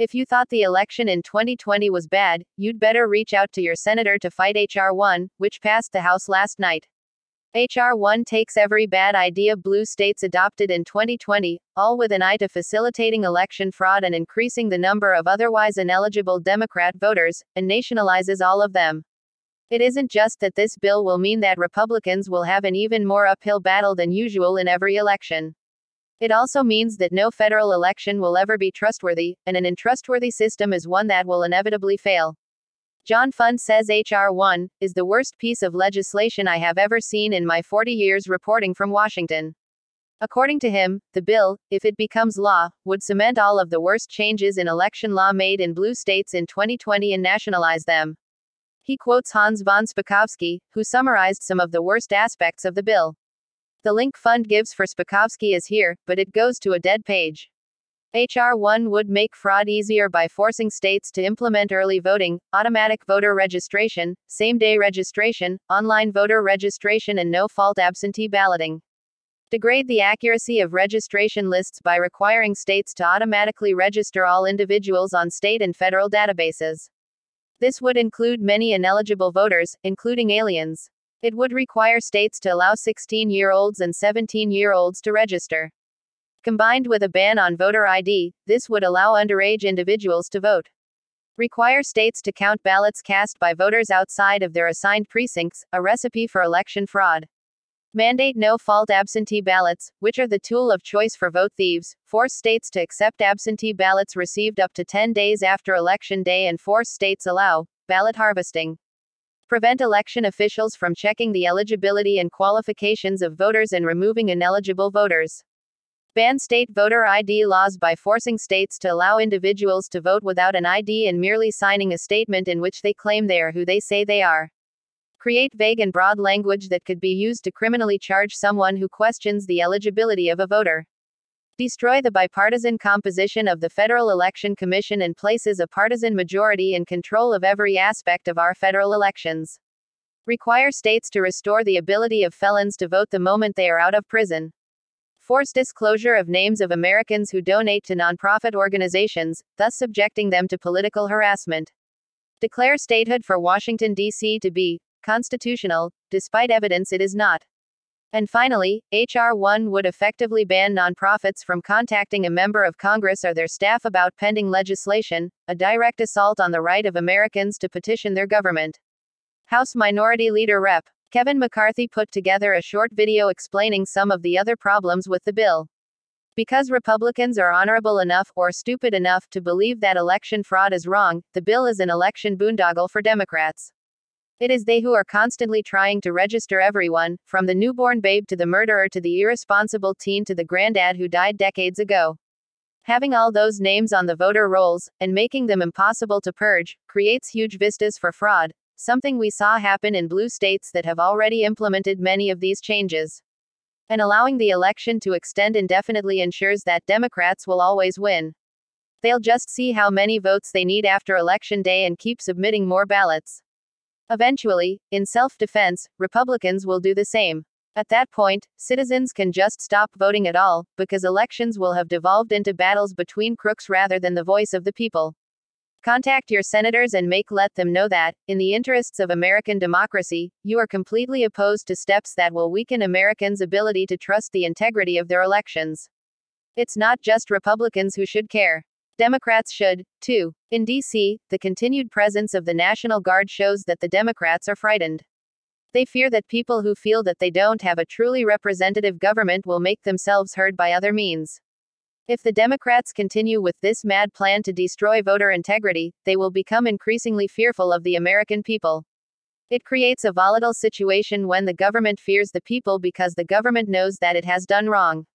If you thought the election in 2020 was bad, you'd better reach out to your senator to fight H.R. 1, which passed the House last night. H.R. 1 takes every bad idea blue states adopted in 2020, all with an eye to facilitating election fraud and increasing the number of otherwise ineligible Democrat voters, and nationalizes all of them. It isn't just that this bill will mean that Republicans will have an even more uphill battle than usual in every election. It also means that no federal election will ever be trustworthy, and an untrustworthy system is one that will inevitably fail. John Fund says H.R. 1 is the worst piece of legislation I have ever seen in my 40 years reporting from Washington. According to him, the bill, if it becomes law, would cement all of the worst changes in election law made in blue states in 2020 and nationalize them. He quotes Hans von Spakovsky, who summarized some of the worst aspects of the bill. The link Fund gives for Spakovsky is here, but it goes to a dead page. H.R. 1 would make fraud easier by forcing states to implement early voting, automatic voter registration, same day registration, online voter registration, and no fault absentee balloting. Degrade the accuracy of registration lists by requiring states to automatically register all individuals on state and federal databases. This would include many ineligible voters, including aliens. It would require states to allow 16 year olds and 17 year olds to register. Combined with a ban on voter ID, this would allow underage individuals to vote. Require states to count ballots cast by voters outside of their assigned precincts, a recipe for election fraud. Mandate no fault absentee ballots, which are the tool of choice for vote thieves. Force states to accept absentee ballots received up to 10 days after election day and force states allow ballot harvesting. Prevent election officials from checking the eligibility and qualifications of voters and removing ineligible voters. Ban state voter ID laws by forcing states to allow individuals to vote without an ID and merely signing a statement in which they claim they are who they say they are. Create vague and broad language that could be used to criminally charge someone who questions the eligibility of a voter. Destroy the bipartisan composition of the Federal Election Commission and places a partisan majority in control of every aspect of our federal elections. Require states to restore the ability of felons to vote the moment they are out of prison force disclosure of names of Americans who donate to nonprofit organizations, thus subjecting them to political harassment. Declare statehood for Washington, D.C. to be constitutional, despite evidence it is not. And finally, H.R. 1 would effectively ban nonprofits from contacting a member of Congress or their staff about pending legislation, a direct assault on the right of Americans to petition their government. House Minority Leader Rep. Kevin McCarthy put together a short video explaining some of the other problems with the bill. Because Republicans are honorable enough or stupid enough to believe that election fraud is wrong, the bill is an election boondoggle for Democrats. It is they who are constantly trying to register everyone, from the newborn babe to the murderer to the irresponsible teen to the granddad who died decades ago. Having all those names on the voter rolls, and making them impossible to purge, creates huge vistas for fraud, something we saw happen in blue states that have already implemented many of these changes. And allowing the election to extend indefinitely ensures that Democrats will always win. They'll just see how many votes they need after election day and keep submitting more ballots. Eventually, in self defense, Republicans will do the same. At that point, citizens can just stop voting at all, because elections will have devolved into battles between crooks rather than the voice of the people. Contact your senators and make let them know that, in the interests of American democracy, you are completely opposed to steps that will weaken Americans' ability to trust the integrity of their elections. It's not just Republicans who should care. Democrats should, too. In D.C., the continued presence of the National Guard shows that the Democrats are frightened. They fear that people who feel that they don't have a truly representative government will make themselves heard by other means. If the Democrats continue with this mad plan to destroy voter integrity, they will become increasingly fearful of the American people. It creates a volatile situation when the government fears the people because the government knows that it has done wrong.